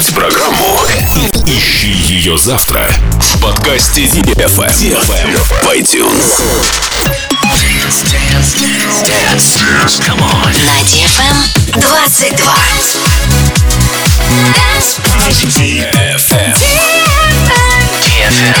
слушать программу, ищи ее завтра в подкасте DFM в iTunes. На DFM 22. Dance DFM. DFM.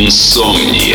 Инсомния.